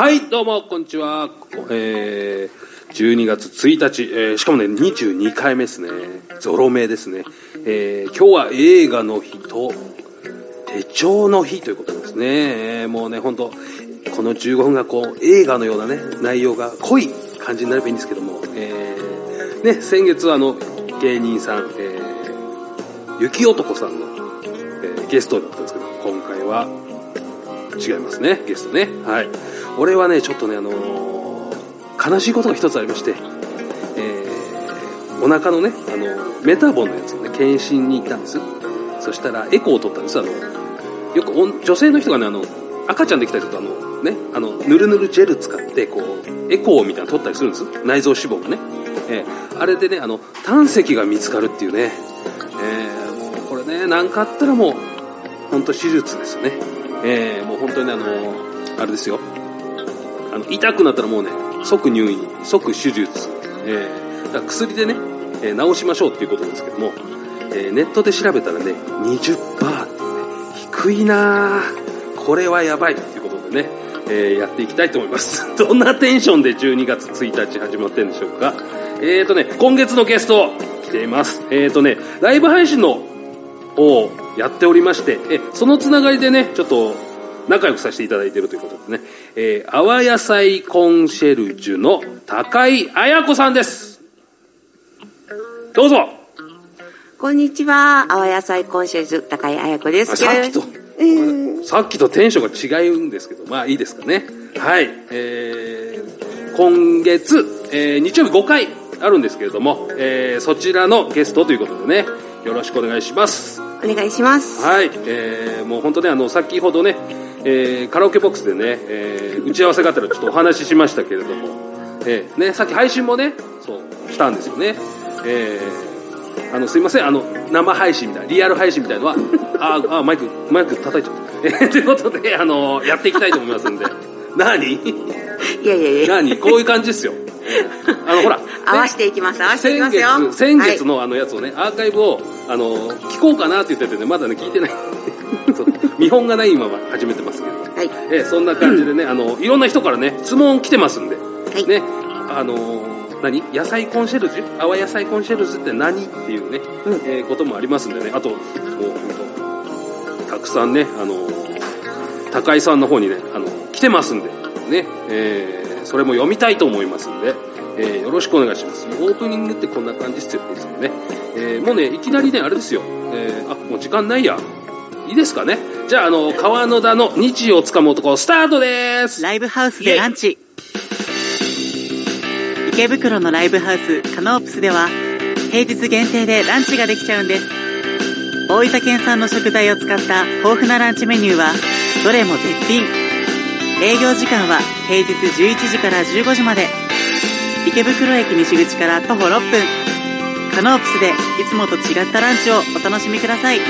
はい、どうも、こんにちは。えー、12月1日、えーしかもね、22回目ですね。ゾロ目ですね。えー、今日は映画の日と、手帳の日ということですね。えーもうね、本当この15分がこう、映画のようなね、内容が濃い感じになればいいんですけども、えー、ね、先月はあの、芸人さん、えー、雪男さんの、えーゲストだったんですけど、今回は、違いますね、ゲストね。はい。俺はね、ちょっとね、あのー悲しいことが一つありまして、えー、お腹のね、あのメタボのやつをね、検診に行ったんです。そしたら、エコーを取ったんです。あの、よく女性の人がね、あの、赤ちゃんできたりすると、あの、ね、あの、ぬるぬるジェル使って、こう、エコーみたいなの取ったりするんです。内臓脂肪がね。えーあれでね、あの、胆石が見つかるっていうね、えーもうこれね、なんかあったらもう、本当手術ですよね。えーもう本当にあの、あれですよ。あの、痛くなったらもうね、即入院、即手術。えーだから薬でね、えー治しましょうっていうことですけども、えーネットで調べたらね、20%ってね、低いなぁこれはやばいっていうことでね、えーやっていきたいと思います。どんなテンションで12月1日始まってんでしょうか。えーとね、今月のゲスト来ています。えーとね、ライブ配信のをやっておりまして、えそのつながりでね、ちょっと仲良くさせていただいているということでね、えー、淡野菜コンシェルジュの高井彩子さんです。どうぞこんにちは。青野菜コンシェルジュ、高井彩子です。あさっきと、うんさっきとテンションが違うんですけど、まあいいですかね。はい。えー、今月、えー日曜日5回あるんですけれども、えーそちらのゲストということでね、よろしくお願いします。お願いします。はい、えー、もう本当ね、あの、先ほどね、えー、カラオケボックスでね、えー、打ち合わせがあったらちょっとお話ししましたけれども、えー、ね、さっき配信もね、そう、したんですよね。えー、あの、すいません、あの、生配信みたいな、リアル配信みたいなのは、あーあー、マイク、マイク叩いちゃった。えー、ということで、あの、やっていきたいと思いますんで。何？いやいやいや。何？こういう感じですよ。あの、ほら。合わせていきます。合わせていき先ますよ。月、先月はい。のあのやつをね、アーカイブを、あの、聞こうかなって言っててね、まだね、聞いてない。見本がない今は始めてますけど。はい。えーそんな感じでね、あの、いろんな人からね、質問来てますんで、はい。ね、あのー何？野菜コンシェルジュ？泡野菜コンシェルジュって何？っていうね、うん。えーこともありますんでね、あと、もう本当たくさんね、あのー高井さんの方にね、あの来てますんで、ね、えーそれも読みたいと思いますんで、えーよろしくお願いします。オープニングってこんな感じですよですよね。えーもうね、いきなりね、あれですよ。えーあ、もう時間ないや。いいですかねじゃあ、あの、川野田の日時をつかむ男、スタートですライブハウスでランチ池袋のライブハウスカノープスでは平日限定でランチができちゃうんです大分県産の食材を使った豊富なランチメニューはどれも絶品営業時間は平日11時から15時まで池袋駅西口から徒歩6分カノープスでいつもと違ったランチをお楽しみください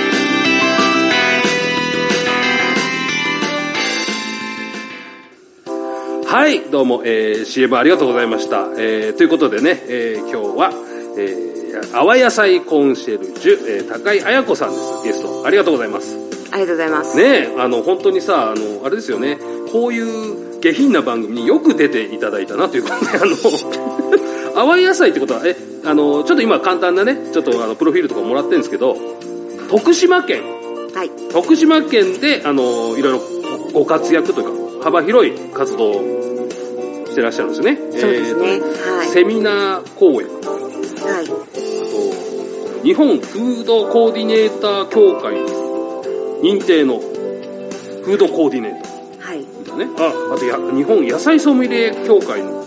はい、どうも、えー CM ありがとうございました。えーということでね、えー今日は、えー、淡野菜コンシェルジュ、えー高井彩子さんです。ゲスト。ありがとうございます。ありがとうございます。ねえ、あの、本当にさ、あの、あれですよね、こういう下品な番組によく出ていただいたなということで、あの、淡い野菜ってことは、え、あの、ちょっと今簡単なね、ちょっとあの、プロフィールとかもらってるんですけど、徳島県、はい。徳島県で、あの、いろいろご活躍というか、幅広い活動をしてらっしゃるんですよね。そうですね。えーはい。セミナー講演、はい。あと、日本フードコーディネーター協会認定のフードコーディネー。ね、ああとや日本野菜ソムリエ協会の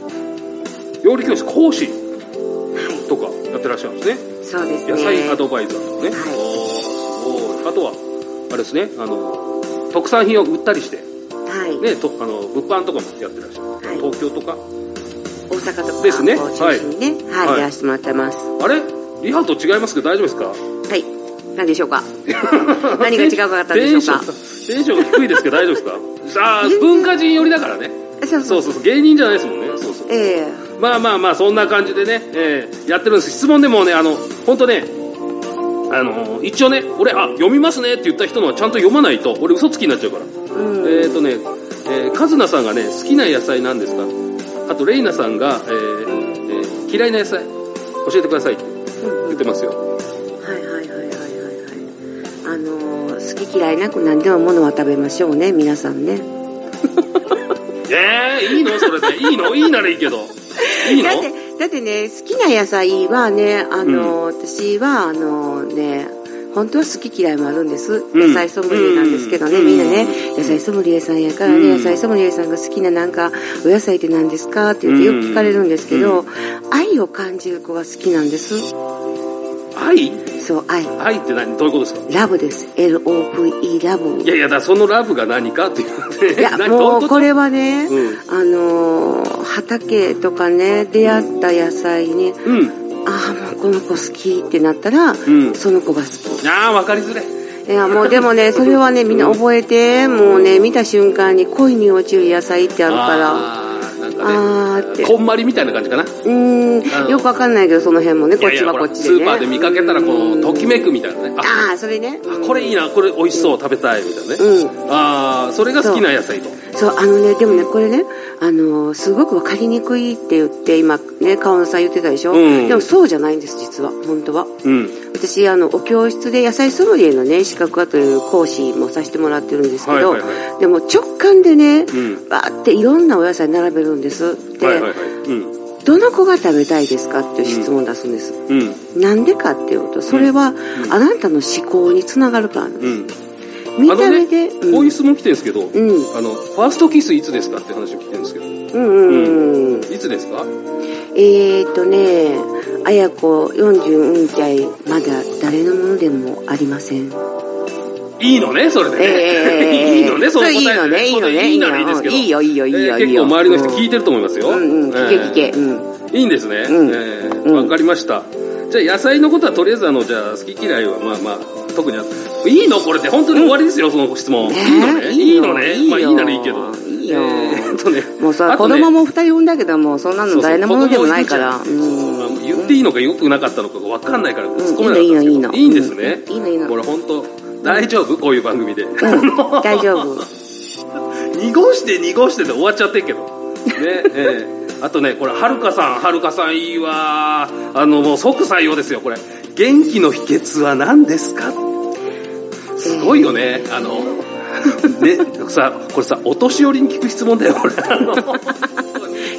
料理教室講師はとかやってらっしゃるんですね。い。そうですね。野菜アドバイザーとかね、はい。あとはあれですね。あの特産品を売ったりして、はい。ね、とあの物販とかもやってらっしゃる、はい。東京とか。大阪とかですね。を中心にね、はい、はい。やらせてもらってます。あれ？リハと違いますけど大丈夫ですか？はい。何でしょうか？何が違うかったんでしょうか？テンション低いですけど大丈夫ですか？ああ文化人寄りだからね。そうそう。そう芸人じゃないですもんね。そうそうえまあまあまあ、そんな感じでね、えーやってるんです。質問でもね、あの、本当ね、あの、一応ね、俺、あ、読みますねって言った人のはちゃんと読まないと、俺嘘つきになっちゃうから。えっ、とね、えーカズナさんがね、好きな野菜なんですか？あと、レイナさんが、えーえー嫌いな野菜、教えてくださいって言ってますよ。嫌いなく何でもものは食べましょうね、皆さんね。えー、いいの？それで。いいの？いいならいいけど。いいの？だって、だってね、好きな野菜はね、あのー私は、あのーね、本当は好き嫌いもあるんです。うん。野菜ソムリエなんですけどね、うん。みんなね、野菜ソムリエさんやからね、うん。野菜ソムリエさんが好きななんか、お野菜って何ですかって言ってよく聞かれるんですけど、愛を感じる子が好きなんです。愛？そう、愛。愛って何？どういうことですか？ラブです。L-O-V-E ラブ。いやいや、だそのラブが何かっていう。いや、もうこれはね、うんあのー畑とかね、出会った野菜に、うん。ああ、もうこの子好きってなったら、んその子が好き。ああ、わかりづれ。いや、もうでもね、それはね、みんな覚えて、もうね、見た瞬間に恋に落ちる野菜ってあるから、あーなんかね。あーって。こんまりみたいな感じかな。うん、よくわかんないけど、その辺もね、こっちはこっちでね。スーパーで見かけたら、この、ときめくみたいなね。あ、ああ、それね。あこれいいな、これ美味しそう、食べたい、みたいなね。うん。ああ、それが好きな野菜と。そう、あのね、でもね、これね、あのーすごくわかりにくいって言って、今、ね、川野さん言ってたでしょ、うんでもそうじゃないんです、実は、本当は。うん。私、あの、お教室で野菜ソムリエのね、資格化という講師もさせてもらってるんですけど、はいはいはでも直感でね、うんバーっていろんなお野菜並べるんです。で、はいはいはい。うん。どの子が食べたいですかっていう質問を出すんです。うん。なんでかっていうと、それは、あなたの思考につながるからなんです。うん。見た目で、こういう質問来てるんですけど、うん、あの、ファーストキスいつですかって話を聞いてるんですけど、うんうんうんうん。いつですか？えーとね、あやこ40運体、まだ誰のものでもありません。いいのね、それでね。ええ いいのね、その答えいいのね、いいのね。いいならいいですけど。いいよ、いいよ、いいよ、いいよ。えー結構周りの人聞いてると思いますよ。うんうん、聞け聞け。うん。いいんですね。うんえーかりました。じゃあ野菜のことはとりあえずあの、じゃあ好き嫌いはまあまあ、特にあいいのこれって本当に終わりですよ、その質問。ねいいのねいいよいいのねいいよまあいいならいいけど。いいよ。もうさ、子供も二人産んだけども、そんなの誰のものでもないから。言っていいのか良くなかったのかわかんないから突っ込めなかったんですけど。いいのいいのいいのいいんですね。うんいいのいいのこれ本当大丈夫？こういう番組で。うん、大丈夫。濁して濁してで終わっちゃってんけど。ね、ええあとね、これ、はるかさん、はるかさんいいわあの、もう即採用ですよ、これ。元気の秘訣は何ですか？すごいよね、あの、ね、さ、これさ、お年寄りに聞く質問だよ、これ。あ の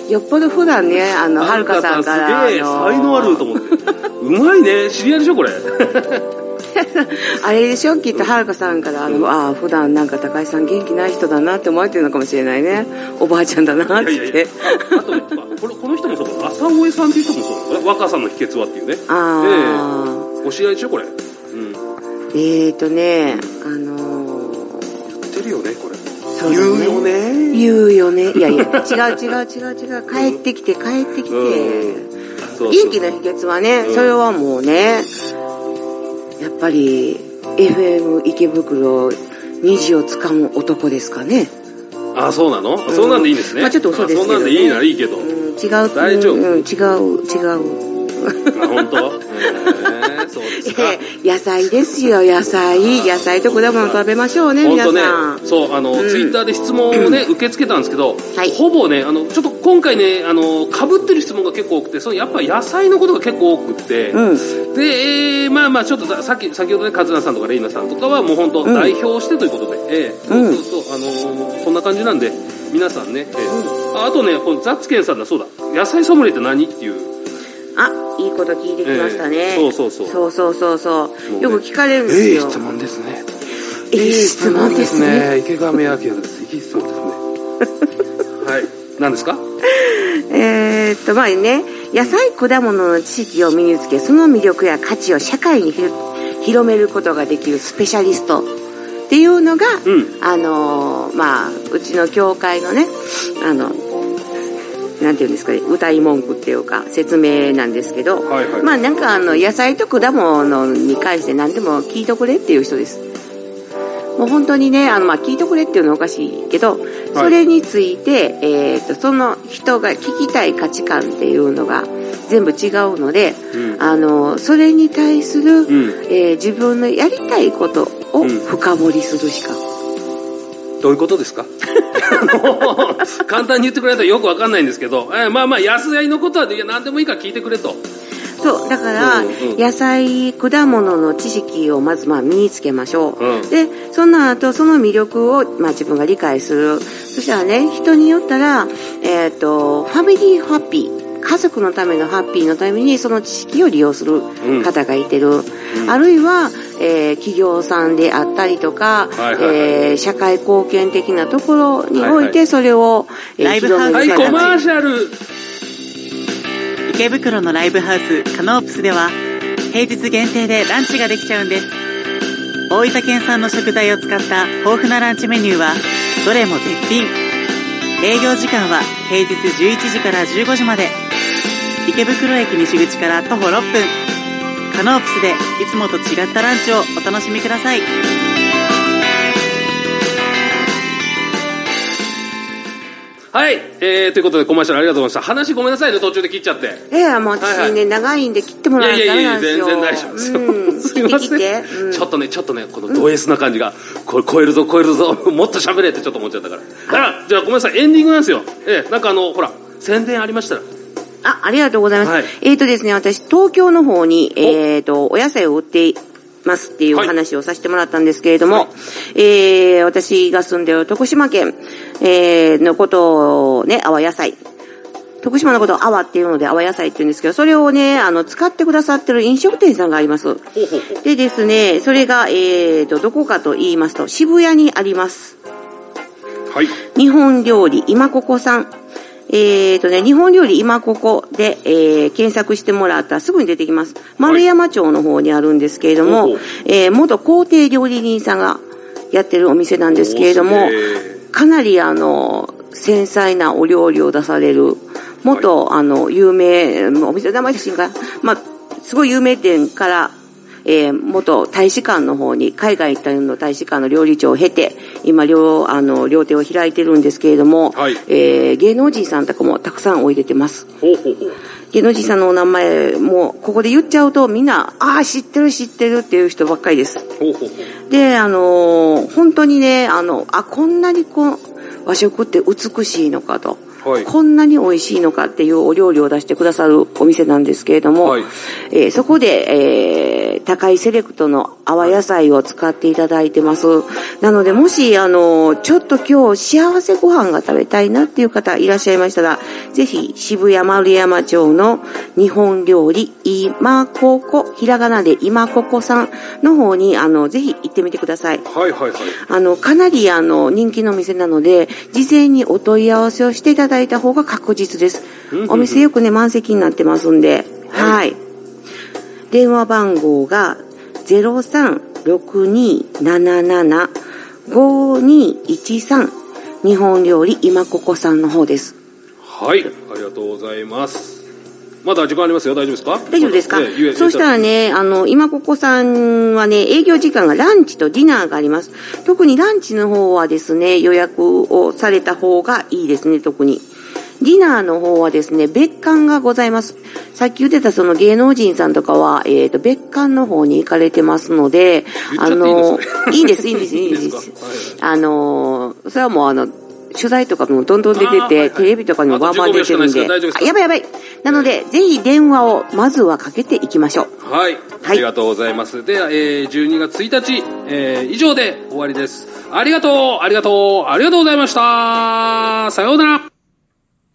よっぽど普段ね、あの、はるかさんから。すげえ、あの才能あると思って。うまいね、知り合いでしょ、これ。あれでしょ？きっとはるかさんから、あの、ああ、普段なんか高井さん元気ない人だなって思われてるのかもしれないね。おばあちゃんだなっていやいやいや。ああとね、これこの人もそう、浅尾さんっていう人もそう、若さの秘訣はっていうね。あええお知り合いでしょ、これ。うん。あ、えーとね、あのー言ってるよね、これ。そうだね言うよね。言うよね。いやいや、違う違う違う違う。帰ってきて、帰ってきて。うんそうそう元気の秘訣はね、うんそれはもうね、やっぱり、FM 池袋、虹をつかむ男ですかね。あ、そうなの、そんなんでいいんですね。まあちょっと嘘ですけど、ね。あそんなんでいいならいいけど。うん、違う。大丈夫？うん、違う、違う。あ、本当？ですか。え野菜ですよ、野菜。野菜と果物食べましょうね、皆本当ねそう、あの、うん。ツイッターで質問をね、受け付けたんですけど、はい。ほぼね、あの、ちょっと今回ね、あの、被ってる質問が結構多くて、そのやっぱり野菜のことが結構多くって、うん。で、えーまあまあ、ちょっとささっき、先ほどね、カズナさんとかレイナさんとかはもう本当うん。代表してということで、えーうん。そうそうそう、あのーそんな感じなんで、皆さんね、えーああとね、このザッツケンさんだ、そうだ、野菜ソムリエって何っていう、あ、いいこと聞いてきましたね。ええそうそうそうそうそうそうよく聞かれるんですよ。ええ質問ですね。いい質問ですね。池上彰です。いい質問ですね。はい。何ですか？えーっと、まあね、野菜、果物の知識を身につけ、その魅力や価値を社会に広めることができるスペシャリストっていうのが、うん。あのーまあ、うちの教会のね、あの、なんていうんですかね、歌い文句っていうか、説明なんですけど、はいはい。まあなんかあの、野菜と果物に関して何でも聞いとくれっていう人です。もう本当にね、あの、まあ聞いとくれっていうのはおかしいけど、それについて、えっ、と、その人が聞きたい価値観っていうのが全部違うので、うん。あの、それに対する、うん。えー自分のやりたいことを深掘りするしか。どういうことですか？簡単に言ってくれたらよくわかんないんですけど、えーまあまあ安屋のことはいや何でもいいから聞いてくれと。そうだから、うんうん。野菜果物の知識をまずまあ身につけましょう、うん。でその後その魅力をまあ自分が理解する。そしたらね人によったらえっ、とファミリーハッピー家族のためのハッピーのためにその知識を利用する方がいてる、あるいは、えー企業さんであったりとか、はいはいはい。えー社会貢献的なところにおいはいはてそれを、えーライブハウスはいコマ広める方がいるーシャル。池袋のライブハウスカノープスでは平日限定でランチができちゃうんです。大分県産の食材を使った豊富なランチメニューはどれも絶品。営業時間は平日11時から15時まで。池袋駅西口から徒歩6分カノープスでいつもと違ったランチをお楽しみください。はい、えー、ということでコマーシャルありがとうございました。話ごめんなさいね途中で切っちゃって。ええもう私ね、はいはい。長いんで切ってもらわないやいやいや全然大丈夫ですよ、うん、すいません。切って切って、うん。ちょっとねちょっとねこのド S な感じが、これ超えるぞ超えるぞもっと喋れってちょっと思っちゃったから。だからじゃあごめんなさいエンディングなんですよ。ええなんかあのほら宣伝ありましたらあ、ありがとうございます。はいえっ、とですね、私、東京の方に、えっ、と、お野菜を売っていますっていうお話をさせてもらったんですけれども、はいえー、私が住んでいる徳島県、えー、のことをね、阿波野菜。徳島のことを阿波っていうので阿波野菜って言うんですけど、それをね、あの、使ってくださってる飲食店さんがあります。でですね、それが、えーと、どこかと言いますと、渋谷にあります。はい日本料理今ここさん。えーとね、日本料理今ここで、えー検索してもらったらすぐに出てきます。丸山町の方にあるんですけれども、ほうほうえー元皇帝料理人さんがやってるお店なんですけれどもかなりあの、繊細なお料理を出される、元、あの、有名、お店の名前ですが、まあ、すごい有名店から、えー元大使館の方に、海外の大使館の料理長を経て、今、両、あの、料亭を開いてるんですけれども、はいえー芸能人さんとかもたくさんおいでてます。ほうほうほう芸能人さんのお名前も、ここで言っちゃうと、みんな、ああ、知ってる知ってるっていう人ばっかりです。ほうほうほうで、あのー本当にね、あの、あ、こんなにこう、和食って美しいのかと。はいこんなに美味しいのかっていうお料理を出してくださるお店なんですけれども、はいえーそこで、えー高いセレクトの泡野菜を使っていただいてます。なので、もし、あの、ちょっと今日幸せご飯が食べたいなっていう方いらっしゃいましたら、ぜひ渋谷丸山町の日本料理今ここ、ひらがなで今ここさんの方に、あの、ぜひ行ってみてください。はいはいはいあの、かなりあの、人気の店なので、事前にお問い合わせをしていただいた方が確実です。お店よくね、満席になってますんで、はい。電話番号が0362775213日本料理今ここさんの方です。はい。ありがとうございますまだ時間ありますよ。大丈夫ですか？大丈夫ですか、そうしたらね、あの、今ここさんはね、営業時間がランチとディナーがあります。特にランチの方はですね、予約をされた方がいいですね、特に。ディナーの方はですね、別館がございます。さっき言ってたその芸能人さんとかは、えっ、と、別館の方に行かれてますので、言っちゃっていいんですね。いいんです、いいんです、あの、それはもうあの、取材とかもどんどん出てて、はいはいテレビとかにもバンバン出てるんあと15秒しかで。でやばいやばい。なので、ぜひ電話をまずはかけていきましょう。はい、あはいりがとうございます。では、えー、12月1日、えー、以上で終わりです。ありがとう、ありがとう、ありがとうございました。さようなら。